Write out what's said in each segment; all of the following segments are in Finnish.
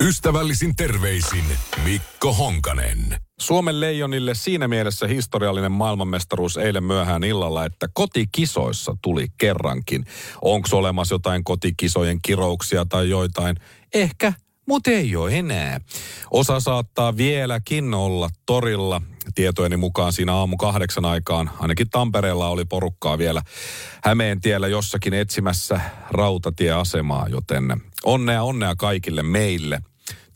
Ystävällisin terveisin Mikko Honkanen. Suomen leijonille siinä mielessä historiallinen maailmanmestaruus eilen myöhään illalla, että kotikisoissa tuli kerrankin. Onko olemassa jotain kotikisojen kirouksia tai joitain? Ehkä, mutta ei ole enää. Osa saattaa vieläkin olla torilla. Tietojeni mukaan siinä aamu kahdeksan aikaan, ainakin Tampereella oli porukkaa vielä Hämeen tiellä jossakin etsimässä rautatieasemaa, joten onnea onnea kaikille meille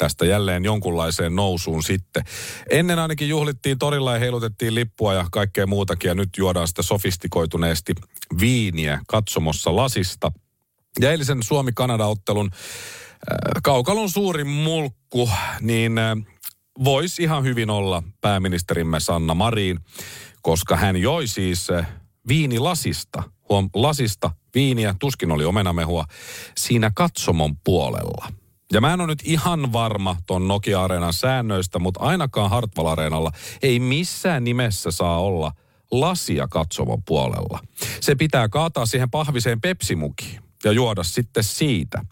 tästä jälleen jonkunlaiseen nousuun sitten. Ennen ainakin juhlittiin torilla ja heilutettiin lippua ja kaikkea muutakin ja nyt juodaan sitä sofistikoituneesti viiniä katsomossa lasista. Ja eilisen Suomi-Kanada-ottelun äh, kaukalon suurin mulkku, niin äh, voisi ihan hyvin olla pääministerimme Sanna Marin, koska hän joi siis äh, viinilasista, huom, lasista viiniä, tuskin oli omenamehua, siinä katsomon puolella. Ja mä en ole nyt ihan varma ton Nokia-areenan säännöistä, mutta ainakaan Hartwall Areenalla ei missään nimessä saa olla lasia katsomon puolella. Se pitää kaataa siihen pahviseen pepsimukiin ja juoda sitten siitä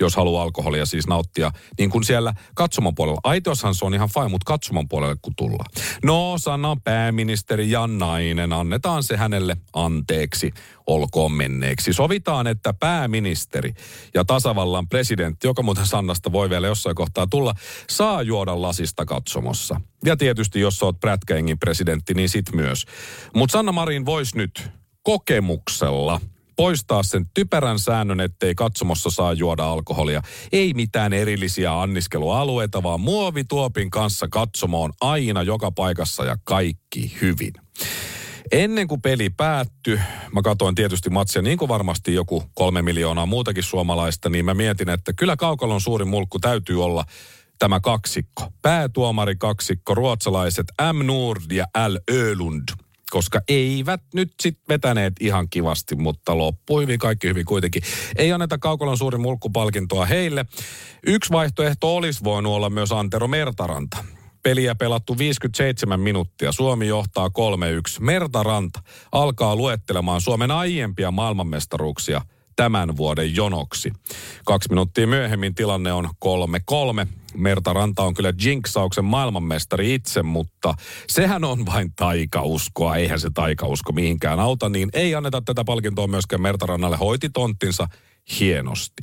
jos haluaa alkoholia siis nauttia, niin kuin siellä katsomon puolella. Aitioshan se on ihan fine, mutta katsomon puolelle kun tullaan. No, sana pääministeri ja nainen, annetaan se hänelle anteeksi, olkoon menneeksi. Sovitaan, että pääministeri ja tasavallan presidentti, joka muuten Sannasta voi vielä jossain kohtaa tulla, saa juoda lasista katsomossa. Ja tietysti, jos oot Prätkäingin presidentti, niin sit myös. Mutta Sanna Marin voisi nyt kokemuksella – poistaa sen typerän säännön, ettei katsomossa saa juoda alkoholia. Ei mitään erillisiä anniskelualueita, vaan muovituopin kanssa katsomoon aina joka paikassa ja kaikki hyvin. Ennen kuin peli päättyi, mä katsoin tietysti matsia niin kuin varmasti joku kolme miljoonaa muutakin suomalaista, niin mä mietin, että kyllä kaukalon suurin mulkku täytyy olla tämä kaksikko. Päätuomari kaksikko, ruotsalaiset M. Nord ja L. Ölund – koska eivät nyt sit vetäneet ihan kivasti, mutta loppui hyvin, kaikki hyvin kuitenkin. Ei anneta Kaukolan suurin mulkkupalkintoa heille. Yksi vaihtoehto olisi voinut olla myös Antero Mertaranta. Peliä pelattu 57 minuuttia. Suomi johtaa 3-1. Mertaranta alkaa luettelemaan Suomen aiempia maailmanmestaruuksia – tämän vuoden jonoksi. Kaksi minuuttia myöhemmin tilanne on 3-3. Merta Ranta on kyllä Jinksauksen maailmanmestari itse, mutta sehän on vain taikauskoa. Eihän se taikausko mihinkään auta, niin ei anneta tätä palkintoa myöskään Merta Rannalle. Hoiti tonttinsa hienosti.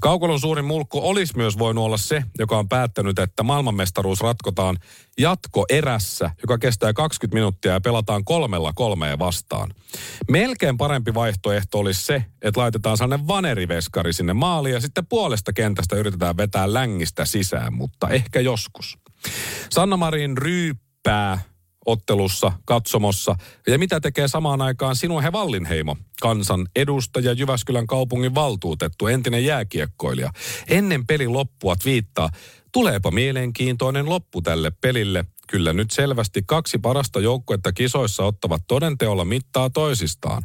Kaukolon suurin mulkku olisi myös voinut olla se, joka on päättänyt, että maailmanmestaruus ratkotaan jatkoerässä, joka kestää 20 minuuttia ja pelataan kolmella kolmeen vastaan. Melkein parempi vaihtoehto olisi se, että laitetaan sellainen vaneriveskari sinne maaliin ja sitten puolesta kentästä yritetään vetää längistä sisään, mutta ehkä joskus. Sanna Marin ryyppää ottelussa, katsomossa. Ja mitä tekee samaan aikaan sinun he Vallinheimo, kansan edustaja Jyväskylän kaupungin valtuutettu, entinen jääkiekkoilija. Ennen pelin loppua viittaa, tuleepa mielenkiintoinen loppu tälle pelille. Kyllä nyt selvästi kaksi parasta joukkuetta kisoissa ottavat todenteolla mittaa toisistaan.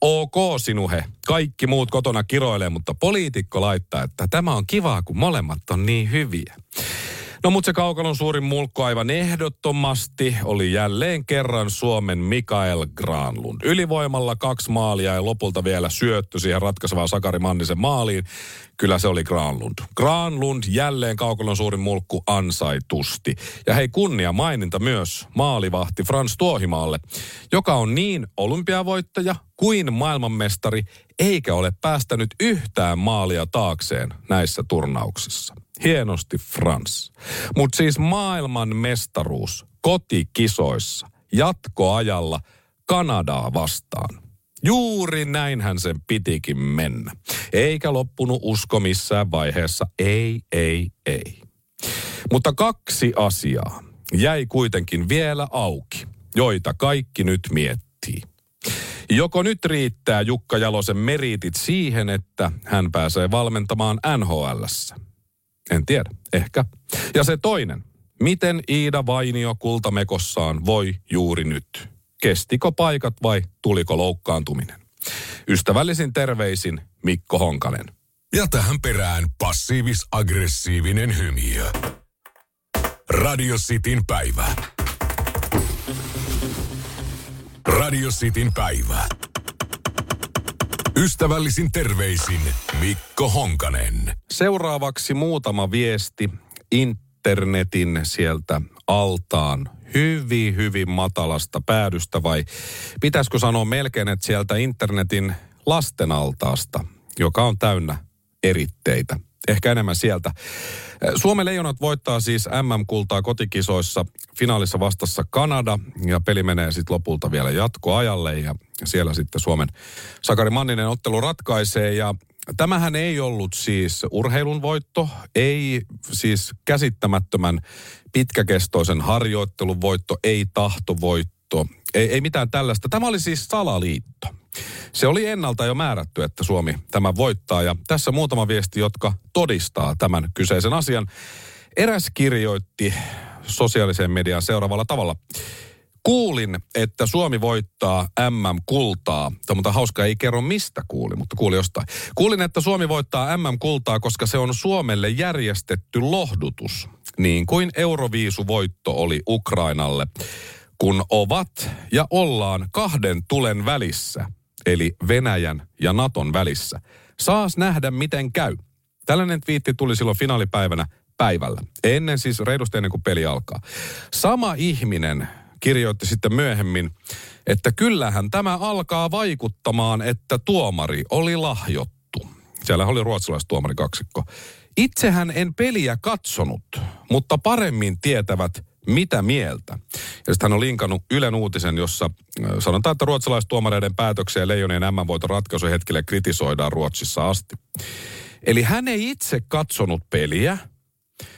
Ok sinuhe, kaikki muut kotona kiroilee, mutta poliitikko laittaa, että tämä on kivaa, kun molemmat on niin hyviä. No mutta se kaukalon suurin mulkku aivan ehdottomasti oli jälleen kerran Suomen Mikael Granlund. Ylivoimalla kaksi maalia ja lopulta vielä syöttö siihen ratkaisevaan Sakari Mannisen maaliin. Kyllä se oli Granlund. Granlund jälleen kaukalon suurin mulkku ansaitusti. Ja hei kunnia maininta myös maalivahti Frans Tuohimaalle, joka on niin olympiavoittaja kuin maailmanmestari, eikä ole päästänyt yhtään maalia taakseen näissä turnauksissa. Hienosti Frans. Mutta siis maailman mestaruus kotikisoissa jatkoajalla Kanadaa vastaan. Juuri näinhän sen pitikin mennä. Eikä loppunut usko missään vaiheessa. Ei, ei, ei. Mutta kaksi asiaa jäi kuitenkin vielä auki, joita kaikki nyt miettii. Joko nyt riittää Jukka Jalosen meritit siihen, että hän pääsee valmentamaan NHLssä? En tiedä, ehkä. Ja se toinen, Miten Iida Vainio kultamekossaan voi juuri nyt? Kestikö paikat vai tuliko loukkaantuminen? Ystävällisin terveisin Mikko Honkanen. Ja tähän perään passiivis-aggressiivinen hymiö. Radio Cityn päivä. Radio Cityn päivä. Ystävällisin terveisin Mikko Honkanen. Seuraavaksi muutama viesti internetin sieltä altaan hyvin, hyvin matalasta päädystä vai pitäisikö sanoa melkein, että sieltä internetin lastenaltaasta, joka on täynnä eritteitä. Ehkä enemmän sieltä. Suomen leijonat voittaa siis MM-kultaa kotikisoissa. Finaalissa vastassa Kanada ja peli menee sitten lopulta vielä jatkoajalle ja siellä sitten Suomen Sakari Manninen ottelu ratkaisee ja Tämähän ei ollut siis urheilun voitto, ei siis käsittämättömän pitkäkestoisen harjoittelun voitto, ei tahtovoitto, ei, ei mitään tällaista. Tämä oli siis salaliitto. Se oli ennalta jo määrätty, että Suomi tämä voittaa ja tässä muutama viesti, jotka todistaa tämän kyseisen asian. Eräs kirjoitti sosiaaliseen mediaan seuraavalla tavalla. Kuulin, että Suomi voittaa MM-kultaa. Tämä mutta hauska, ei kerro mistä kuuli, mutta kuuli jostain. Kuulin, että Suomi voittaa MM-kultaa, koska se on Suomelle järjestetty lohdutus. Niin kuin Euroviisu-voitto oli Ukrainalle. Kun ovat ja ollaan kahden tulen välissä, eli Venäjän ja Naton välissä. Saas nähdä, miten käy. Tällainen twiitti tuli silloin finaalipäivänä päivällä. Ennen siis reilusti ennen kuin peli alkaa. Sama ihminen kirjoitti sitten myöhemmin, että kyllähän tämä alkaa vaikuttamaan, että tuomari oli lahjottu. Siellä oli ruotsalaistuomari kaksikko. Itsehän en peliä katsonut, mutta paremmin tietävät, mitä mieltä. Ja sitten hän on linkannut Ylen uutisen, jossa sanotaan, että ruotsalaistuomareiden päätöksiä leijonien M-voiton ratkaisuhetkille kritisoidaan Ruotsissa asti. Eli hän ei itse katsonut peliä,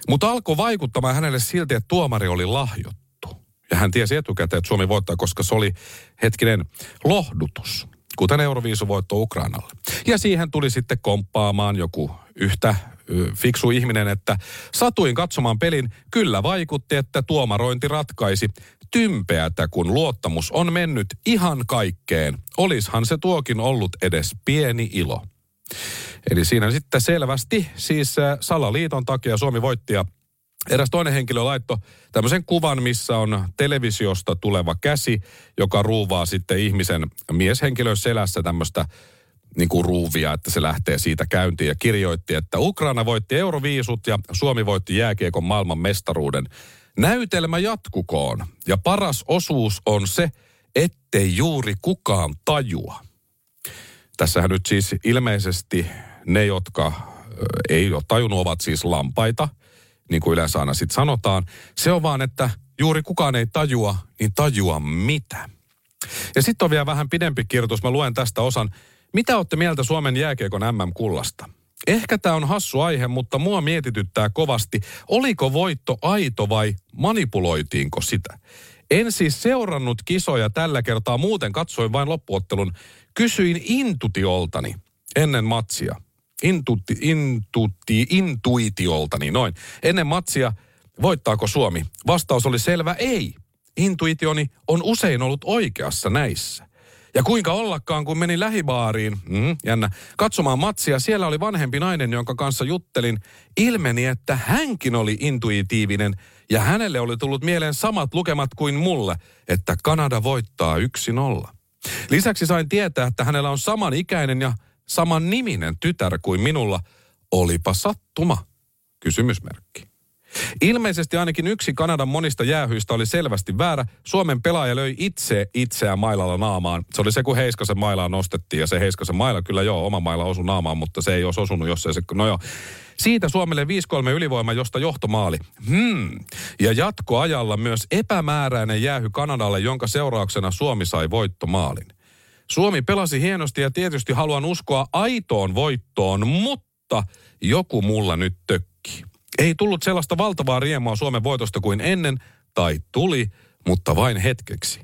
mutta alkoi vaikuttamaan hänelle silti, että tuomari oli lahjottu. Ja hän tiesi etukäteen, että Suomi voittaa, koska se oli hetkinen lohdutus, kuten Euroviisuvoitto Ukrainalle. Ja siihen tuli sitten komppaamaan joku yhtä fiksu ihminen, että satuin katsomaan pelin, kyllä vaikutti, että tuomarointi ratkaisi tympeätä, kun luottamus on mennyt ihan kaikkeen. Olishan se tuokin ollut edes pieni ilo. Eli siinä sitten selvästi siis salaliiton takia Suomi voitti ja Eräs toinen henkilö laittoi tämmöisen kuvan, missä on televisiosta tuleva käsi, joka ruuvaa sitten ihmisen mieshenkilön selässä tämmöistä niin kuin ruuvia, että se lähtee siitä käyntiin ja kirjoitti, että Ukraina voitti Euroviisut ja Suomi voitti jääkiekon maailman mestaruuden. Näytelmä jatkukoon ja paras osuus on se, ettei juuri kukaan tajua. Tässähän nyt siis ilmeisesti ne, jotka ei ole tajunnut, ovat siis lampaita – niin kuin yleensä aina sitten sanotaan. Se on vaan, että juuri kukaan ei tajua, niin tajua mitä. Ja sitten on vielä vähän pidempi kirjoitus, mä luen tästä osan. Mitä olette mieltä Suomen jääkiekon MM-kullasta? Ehkä tämä on hassu aihe, mutta mua mietityttää kovasti, oliko voitto aito vai manipuloitiinko sitä? En siis seurannut kisoja tällä kertaa, muuten katsoin vain loppuottelun. Kysyin intutioltani ennen matsia intutti, intutti, intuitiolta, niin noin. Ennen matsia, voittaako Suomi? Vastaus oli selvä, ei. Intuitioni on usein ollut oikeassa näissä. Ja kuinka ollakaan, kun menin lähibaariin, mm, jännä, katsomaan matsia, siellä oli vanhempi nainen, jonka kanssa juttelin. Ilmeni, että hänkin oli intuitiivinen ja hänelle oli tullut mieleen samat lukemat kuin mulle, että Kanada voittaa 1-0. Lisäksi sain tietää, että hänellä on saman ikäinen ja saman niminen tytär kuin minulla. Olipa sattuma? Kysymysmerkki. Ilmeisesti ainakin yksi Kanadan monista jäähyistä oli selvästi väärä. Suomen pelaaja löi itse itseään mailalla naamaan. Se oli se, kun Heiskasen mailaa nostettiin ja se Heiskasen maila kyllä joo, oma maila osui naamaan, mutta se ei olisi osunut, jos ei se, no joo. Siitä Suomelle 5-3 ylivoima, josta johtomaali. Hmm. Ja jatkoajalla myös epämääräinen jäähy Kanadalle, jonka seurauksena Suomi sai voittomaalin. Suomi pelasi hienosti ja tietysti haluan uskoa aitoon voittoon, mutta joku mulla nyt tökki. Ei tullut sellaista valtavaa riemua Suomen voitosta kuin ennen, tai tuli, mutta vain hetkeksi.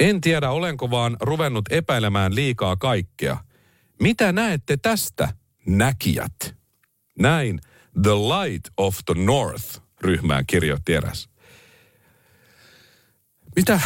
En tiedä, olenko vaan ruvennut epäilemään liikaa kaikkea. Mitä näette tästä, näkijät? Näin The Light of the North ryhmään kirjoitti eräs. Mitä,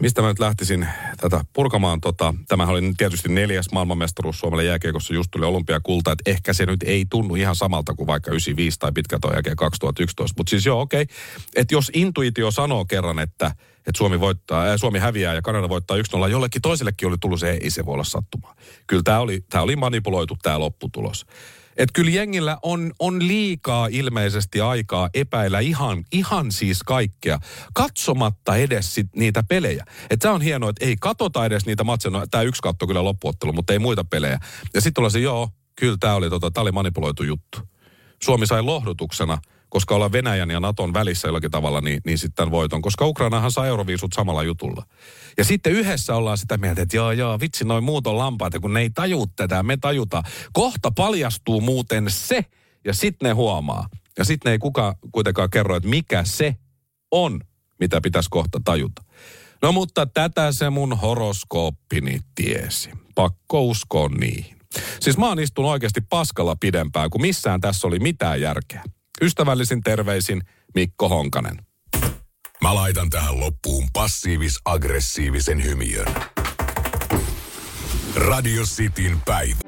mistä mä nyt lähtisin tätä purkamaan? Tota, tämähän oli tietysti neljäs maailmanmestaruus Suomelle jääkiekossa, just tuli olympiakulta, että ehkä se nyt ei tunnu ihan samalta kuin vaikka 95 tai pitkä toi jälkeen 2011. Mutta siis joo, okei. Okay. Että jos intuitio sanoo kerran, että, että Suomi, voittaa, ää, Suomi häviää ja Kanada voittaa 1-0, jollekin toisellekin oli tullut se, ei se voi olla sattumaa. Kyllä tämä oli, tää oli manipuloitu tämä lopputulos. Että kyllä jengillä on, on liikaa ilmeisesti aikaa epäillä ihan, ihan siis kaikkea, katsomatta edes sit niitä pelejä. Että se on hienoa, että ei katota edes niitä matseja, no, tämä yksi katto kyllä loppuottelu, mutta ei muita pelejä. Ja sitten tulee se, joo, kyllä tämä oli, tota, oli manipuloitu juttu. Suomi sai lohdutuksena – koska ollaan Venäjän ja Naton välissä jollakin tavalla, niin, niin sitten voiton. Koska Ukrainahan saa euroviisut samalla jutulla. Ja sitten yhdessä ollaan sitä mieltä, että joo, joo, vitsi, noin muut on lampaita, kun ne ei taju tätä, me tajuta. Kohta paljastuu muuten se, ja sitten ne huomaa. Ja sitten ei kukaan kuitenkaan kerro, että mikä se on, mitä pitäisi kohta tajuta. No mutta tätä se mun horoskooppini tiesi. Pakko uskoa niihin. Siis mä oon istunut oikeasti paskalla pidempään, kun missään tässä oli mitään järkeä. Ystävällisin terveisin Mikko Honkanen. Mä laitan tähän loppuun passiivis-aggressiivisen hymiön. Radio Cityn päivä.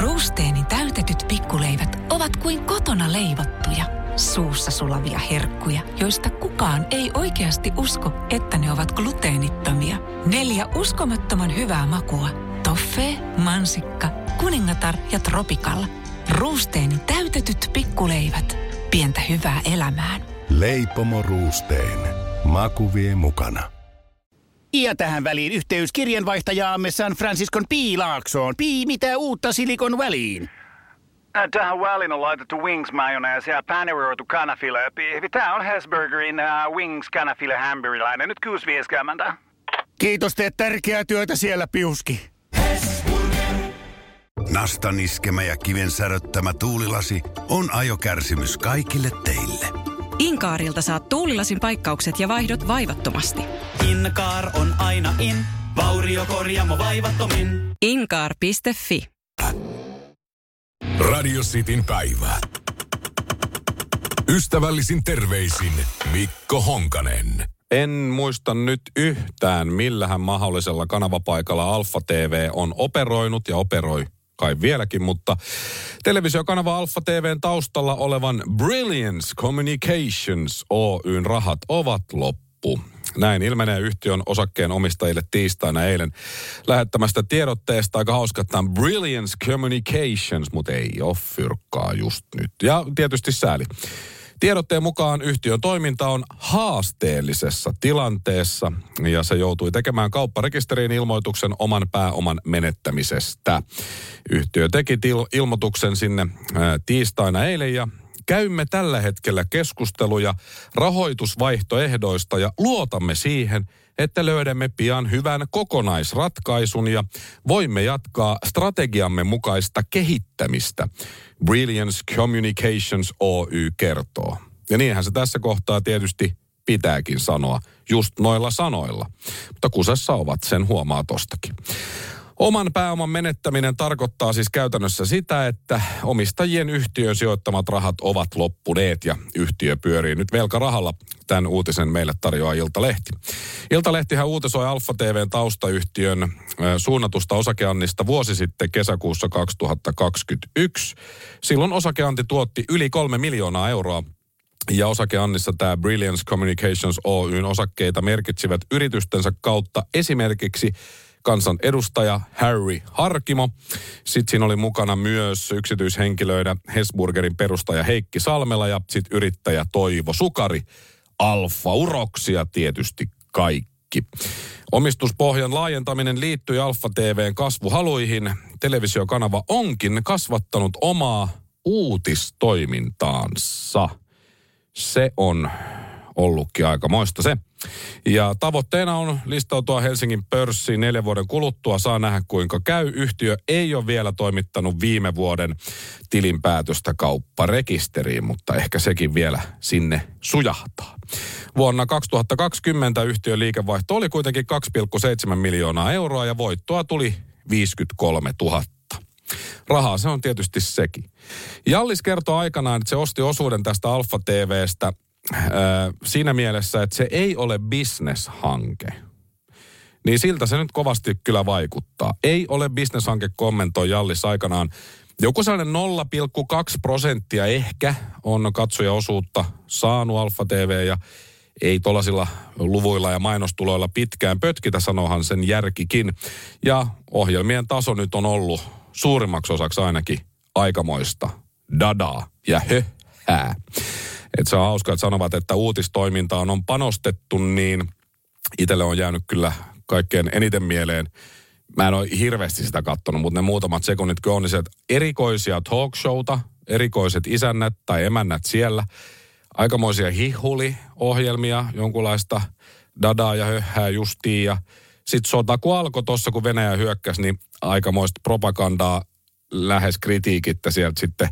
Ruusteeni täytetyt pikkuleivät ovat kuin kotona leivottuja, suussa sulavia herkkuja, joista kukaan ei oikeasti usko, että ne ovat gluteenittomia. Neljä uskomattoman hyvää makua. Toffee, mansikka, kuningatar ja tropikalla – Ruusteeni täytetyt pikkuleivät. Pientä hyvää elämään. Leipomo Ruusteen. Maku vie mukana. Ja tähän väliin yhteys kirjanvaihtajaamme San Franciscon Piilaaksoon. Pii, mitä uutta Silikon väliin? Äh, tähän väliin on laitettu wings mayonnaise ja paneroitu kanafila. Tämä on Hesburgerin uh, wings kanafila hamburilainen. Nyt kuusi Kiitos, teet tärkeää työtä siellä, Piuski. Nastan iskemä ja kiven säröttämä tuulilasi on ajokärsimys kaikille teille. Inkaarilta saat tuulilasin paikkaukset ja vaihdot vaivattomasti. Inkaar on aina in, vauriokorjaamo vaivattomin. Inkaar.fi Radio Cityn päivä. Ystävällisin terveisin Mikko Honkanen. En muista nyt yhtään, millähän mahdollisella kanavapaikalla Alfa TV on operoinut ja operoi kai vieläkin, mutta televisiokanava Alfa TVn taustalla olevan Brilliance Communications Oyn rahat ovat loppu. Näin ilmenee yhtiön osakkeen omistajille tiistaina eilen lähettämästä tiedotteesta. Aika hauska, on Brilliance Communications, mutta ei ole fyrkkaa just nyt. Ja tietysti sääli. Tiedotteen mukaan yhtiön toiminta on haasteellisessa tilanteessa ja se joutui tekemään kaupparekisteriin ilmoituksen oman pääoman menettämisestä. Yhtiö teki til- ilmoituksen sinne tiistaina eilen ja käymme tällä hetkellä keskusteluja rahoitusvaihtoehdoista ja luotamme siihen, että löydämme pian hyvän kokonaisratkaisun ja voimme jatkaa strategiamme mukaista kehittämistä. Brilliance Communications Oy kertoo. Ja niinhän se tässä kohtaa tietysti pitääkin sanoa, just noilla sanoilla. Mutta kusessa ovat, sen huomaa tostakin. Oman pääoman menettäminen tarkoittaa siis käytännössä sitä, että omistajien yhtiön sijoittamat rahat ovat loppuneet ja yhtiö pyörii nyt velkarahalla. Tämän uutisen meille tarjoaa Iltalehti. Iltalehtihän uutisoi Alfa TVn taustayhtiön suunnatusta osakeannista vuosi sitten kesäkuussa 2021. Silloin osakeanti tuotti yli kolme miljoonaa euroa ja osakeannissa tämä Brilliance Communications Oyn osakkeita merkitsivät yritystensä kautta esimerkiksi kansan edustaja Harry Harkimo. Sitten siinä oli mukana myös yksityishenkilöitä Hesburgerin perustaja Heikki Salmela ja sitten yrittäjä Toivo Sukari. Alfa Uroksia tietysti kaikki. Omistuspohjan laajentaminen liittyi Alfa TVn kasvuhaluihin. Televisiokanava onkin kasvattanut omaa uutistoimintaansa. Se on ollutkin aika moista se. Ja tavoitteena on listautua Helsingin pörssiin neljän vuoden kuluttua. Saa nähdä kuinka käy. Yhtiö ei ole vielä toimittanut viime vuoden tilinpäätöstä kaupparekisteriin, mutta ehkä sekin vielä sinne sujahtaa. Vuonna 2020 yhtiön liikevaihto oli kuitenkin 2,7 miljoonaa euroa ja voittoa tuli 53 000. Rahaa se on tietysti sekin. Jallis kertoo aikanaan, että se osti osuuden tästä Alfa TVstä siinä mielessä, että se ei ole bisneshanke. Niin siltä se nyt kovasti kyllä vaikuttaa. Ei ole bisneshanke kommentoi Jallis aikanaan. Joku sellainen 0,2 prosenttia ehkä on katsojaosuutta saanut Alfa TV ja ei tuollaisilla luvuilla ja mainostuloilla pitkään pötkitä, sanohan sen järkikin. Ja ohjelmien taso nyt on ollut suurimmaksi osaksi ainakin aikamoista dadaa ja höhää. Et se on hauska, että sanovat, että uutistoimintaan on panostettu, niin itselle on jäänyt kyllä kaikkein eniten mieleen. Mä en ole hirveästi sitä kattonut, mutta ne muutamat sekunnit kun on, niin se, että erikoisia talkshowta, erikoiset isännät tai emännät siellä, aikamoisia hihuli-ohjelmia, jonkunlaista dadaa ja höhää justiin ja sitten sota kun alkoi tuossa, kun Venäjä hyökkäsi, niin aikamoista propagandaa lähes kritiikittä sieltä sitten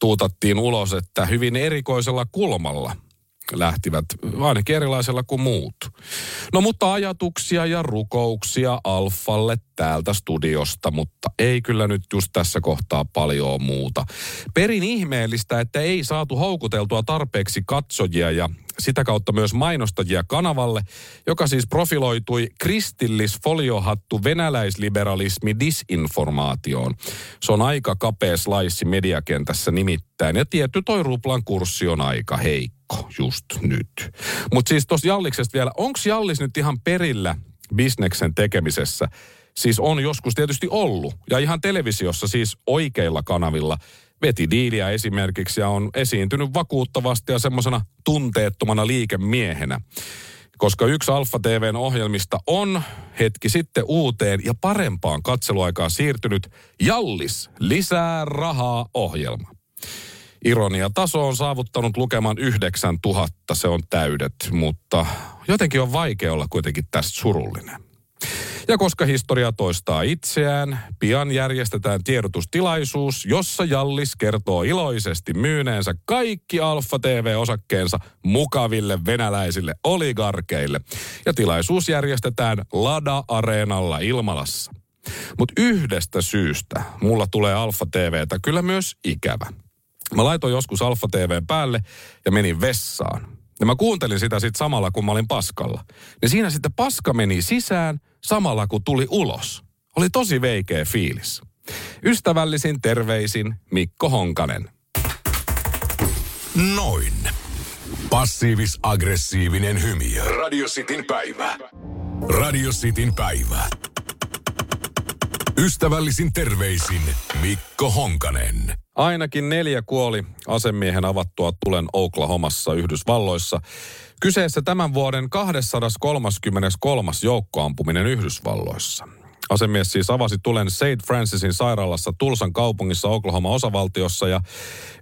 tuutattiin ulos, että hyvin erikoisella kulmalla lähtivät, ainakin erilaisella kuin muut. No mutta ajatuksia ja rukouksia Alfalle täältä studiosta, mutta ei kyllä nyt just tässä kohtaa paljon muuta. Perin ihmeellistä, että ei saatu houkuteltua tarpeeksi katsojia ja sitä kautta myös mainostajia kanavalle, joka siis profiloitui kristillisfoliohattu venäläisliberalismi disinformaatioon. Se on aika kapea slaissi mediakentässä nimittäin, ja tietty toi ruplan kurssi on aika heikko just nyt. Mutta siis tuossa Jalliksesta vielä, onko Jallis nyt ihan perillä bisneksen tekemisessä? Siis on joskus tietysti ollut, ja ihan televisiossa siis oikeilla kanavilla – veti diiliä esimerkiksi ja on esiintynyt vakuuttavasti ja semmoisena tunteettomana liikemiehenä. Koska yksi Alfa TVn ohjelmista on hetki sitten uuteen ja parempaan katseluaikaan siirtynyt Jallis lisää rahaa ohjelma. Ironia taso on saavuttanut lukeman 9000, se on täydet, mutta jotenkin on vaikea olla kuitenkin tästä surullinen. Ja koska historia toistaa itseään, pian järjestetään tiedotustilaisuus, jossa Jallis kertoo iloisesti myyneensä kaikki Alfa TV-osakkeensa mukaville venäläisille oligarkeille. Ja tilaisuus järjestetään Lada-areenalla Ilmalassa. Mutta yhdestä syystä mulla tulee Alfa TVtä kyllä myös ikävä. Mä laitoin joskus Alfa TV päälle ja menin vessaan. Ja mä kuuntelin sitä sitten samalla, kun mä olin paskalla. Ja siinä sitten paska meni sisään samalla, kun tuli ulos. Oli tosi veikeä fiilis. Ystävällisin terveisin Mikko Honkanen. Noin. Passiivis-aggressiivinen hymy. Radio Cityn päivä. Radio Cityn päivä. Ystävällisin terveisin Mikko Honkanen. Ainakin neljä kuoli asemiehen avattua tulen Oklahomassa Yhdysvalloissa. Kyseessä tämän vuoden 233. joukkoampuminen Yhdysvalloissa. Asemies siis avasi tulen St. Francisin sairaalassa Tulsan kaupungissa Oklahoma-osavaltiossa ja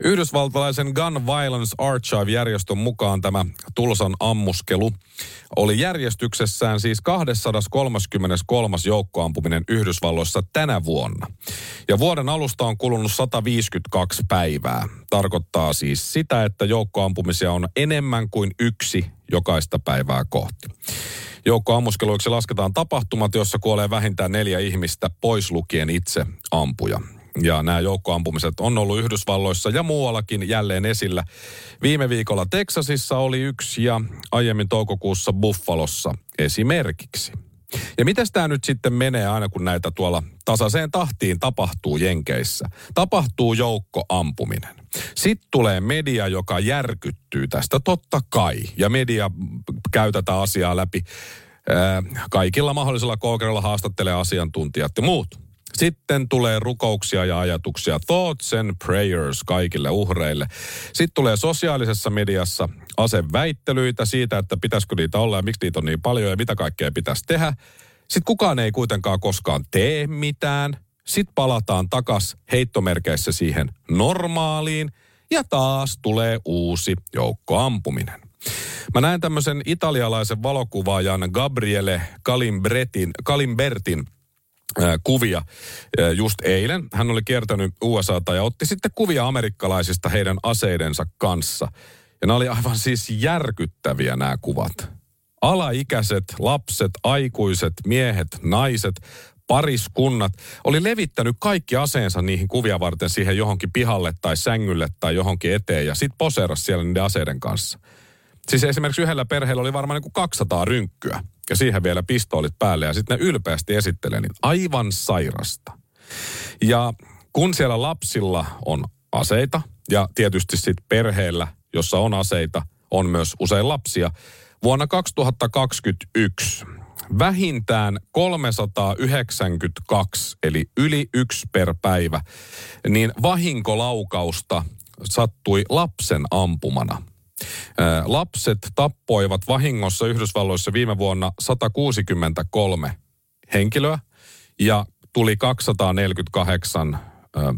yhdysvaltalaisen Gun Violence Archive-järjestön mukaan tämä Tulsan ammuskelu oli järjestyksessään siis 233. joukkoampuminen Yhdysvalloissa tänä vuonna. Ja vuoden alusta on kulunut 152 päivää. Tarkoittaa siis sitä, että joukkoampumisia on enemmän kuin yksi jokaista päivää kohti. Joukkoammuskeluiksi lasketaan tapahtumat, jossa kuolee vähintään neljä ihmistä, pois lukien itse ampuja. Ja nämä joukkoampumiset on ollut Yhdysvalloissa ja muuallakin jälleen esillä. Viime viikolla Teksasissa oli yksi ja aiemmin toukokuussa Buffalossa esimerkiksi. Ja miten tämä nyt sitten menee aina, kun näitä tuolla tasaiseen tahtiin tapahtuu Jenkeissä? Tapahtuu joukkoampuminen. Sitten tulee media, joka järkyttyy tästä totta kai. Ja media käy tätä asiaa läpi kaikilla mahdollisilla kookerilla haastattelee asiantuntijat ja muut. Sitten tulee rukouksia ja ajatuksia, thoughts and prayers kaikille uhreille. Sitten tulee sosiaalisessa mediassa aseväittelyitä siitä, että pitäisikö niitä olla ja miksi niitä on niin paljon ja mitä kaikkea pitäisi tehdä. Sitten kukaan ei kuitenkaan koskaan tee mitään. Sitten palataan takas heittomerkeissä siihen normaaliin ja taas tulee uusi joukkoampuminen. Mä näen tämmöisen italialaisen valokuvaajan Gabriele Kalimbretin, Kalimbertin kuvia just eilen. Hän oli kiertänyt USAta ja otti sitten kuvia amerikkalaisista heidän aseidensa kanssa. Ja nämä oli aivan siis järkyttäviä nämä kuvat. Alaikäiset, lapset, aikuiset, miehet, naiset pariskunnat oli levittänyt kaikki aseensa niihin kuvia varten siihen johonkin pihalle tai sängylle tai johonkin eteen ja sit poseeras siellä niiden aseiden kanssa. Siis esimerkiksi yhdellä perheellä oli varmaan niin kuin 200 rynkkyä ja siihen vielä pistoolit päälle ja sitten ne ylpeästi esittelee niitä. Aivan sairasta. Ja kun siellä lapsilla on aseita ja tietysti sitten perheellä, jossa on aseita, on myös usein lapsia, vuonna 2021 vähintään 392, eli yli yksi per päivä, niin vahinkolaukausta sattui lapsen ampumana. Lapset tappoivat vahingossa Yhdysvalloissa viime vuonna 163 henkilöä ja tuli 248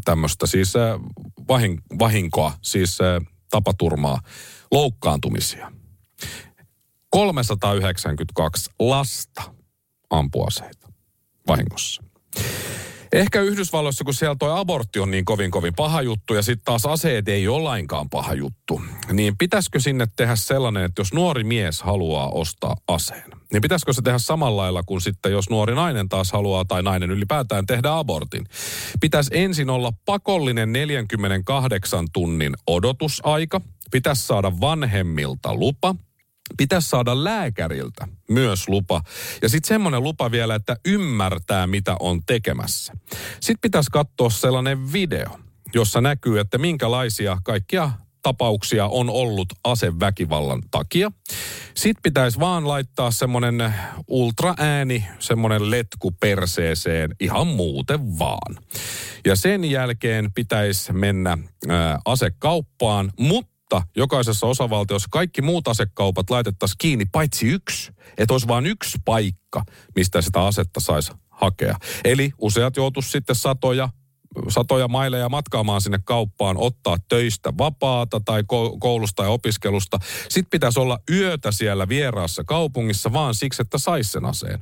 tämmöistä siis vahinkoa, siis tapaturmaa, loukkaantumisia. 392 lasta ampuaseita vahingossa. Ehkä Yhdysvalloissa, kun siellä toi abortti on niin kovin kovin paha juttu ja sitten taas aseet ei ole lainkaan paha juttu, niin pitäisikö sinne tehdä sellainen, että jos nuori mies haluaa ostaa aseen, niin pitäisikö se tehdä samalla lailla kuin sitten, jos nuori nainen taas haluaa tai nainen ylipäätään tehdä abortin. Pitäisi ensin olla pakollinen 48 tunnin odotusaika, pitäisi saada vanhemmilta lupa, pitäisi saada lääkäriltä myös lupa. Ja sitten semmoinen lupa vielä, että ymmärtää, mitä on tekemässä. Sitten pitäisi katsoa sellainen video, jossa näkyy, että minkälaisia kaikkia tapauksia on ollut aseväkivallan takia. Sitten pitäisi vaan laittaa semmoinen ultraääni, semmoinen letku perseeseen ihan muuten vaan. Ja sen jälkeen pitäisi mennä ää, asekauppaan, mutta mutta jokaisessa osavaltiossa kaikki muut asekaupat laitettaisiin kiinni, paitsi yksi. Että olisi vain yksi paikka, mistä sitä asetta saisi hakea. Eli useat joutuisi sitten satoja satoja maileja matkaamaan sinne kauppaan, ottaa töistä vapaata tai koulusta ja opiskelusta. Sitten pitäisi olla yötä siellä vieraassa kaupungissa vaan siksi, että saisi sen aseen.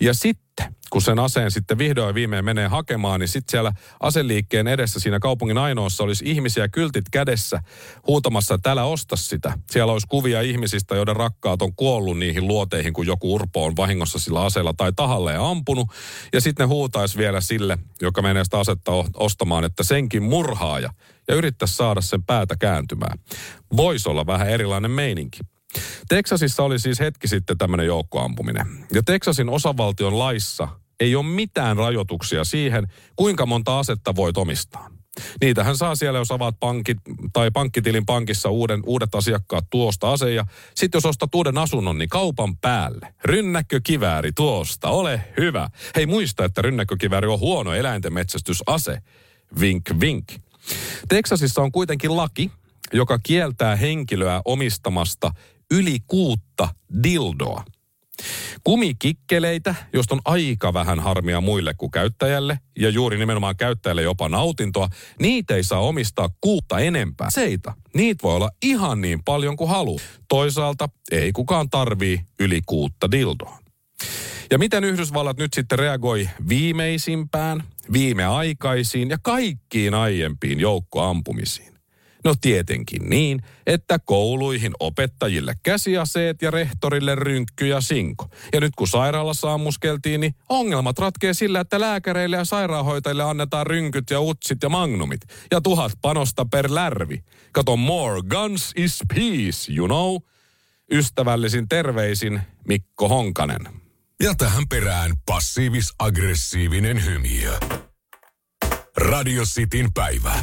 Ja sitten, kun sen aseen sitten vihdoin viimein menee hakemaan, niin sitten siellä aseliikkeen edessä siinä kaupungin ainoassa olisi ihmisiä kyltit kädessä huutamassa, että älä osta sitä. Siellä olisi kuvia ihmisistä, joiden rakkaat on kuollut niihin luoteihin, kun joku urpo on vahingossa sillä aseella tai tahalle ja ampunut. Ja sitten huutaisi vielä sille, joka menee sitä asetta ostamaan, että senkin murhaaja. Ja yrittäisi saada sen päätä kääntymään. Voisi olla vähän erilainen meininki. Teksasissa oli siis hetki sitten tämmöinen joukkoampuminen. Ja Teksasin osavaltion laissa ei ole mitään rajoituksia siihen, kuinka monta asetta voit omistaa. Niitähän saa siellä, jos avaat pankit tai pankkitilin pankissa uuden, uudet asiakkaat tuosta ase. Ja sitten jos ostat uuden asunnon, niin kaupan päälle. Rynnäkkökivääri tuosta, ole hyvä. Hei muista, että rynnäkkökivääri on huono eläinten metsästysase. Vink, vink. Teksasissa on kuitenkin laki, joka kieltää henkilöä omistamasta yli kuutta dildoa. Kumikikkeleitä, josta on aika vähän harmia muille kuin käyttäjälle, ja juuri nimenomaan käyttäjälle jopa nautintoa, niitä ei saa omistaa kuutta enempää. Seita, niitä voi olla ihan niin paljon kuin haluaa. Toisaalta ei kukaan tarvii yli kuutta dildoa. Ja miten Yhdysvallat nyt sitten reagoi viimeisimpään, viimeaikaisiin ja kaikkiin aiempiin joukkoampumisiin? No tietenkin niin, että kouluihin opettajille käsiaseet ja rehtorille rynkky ja sinko. Ja nyt kun sairaalassa ammuskeltiin, niin ongelmat ratkee sillä, että lääkäreille ja sairaanhoitajille annetaan rynkyt ja utsit ja magnumit. Ja tuhat panosta per lärvi. Kato, more guns is peace, you know. Ystävällisin terveisin Mikko Honkanen. Ja tähän perään passiivis-aggressiivinen hymiö. Radio Cityn päivä.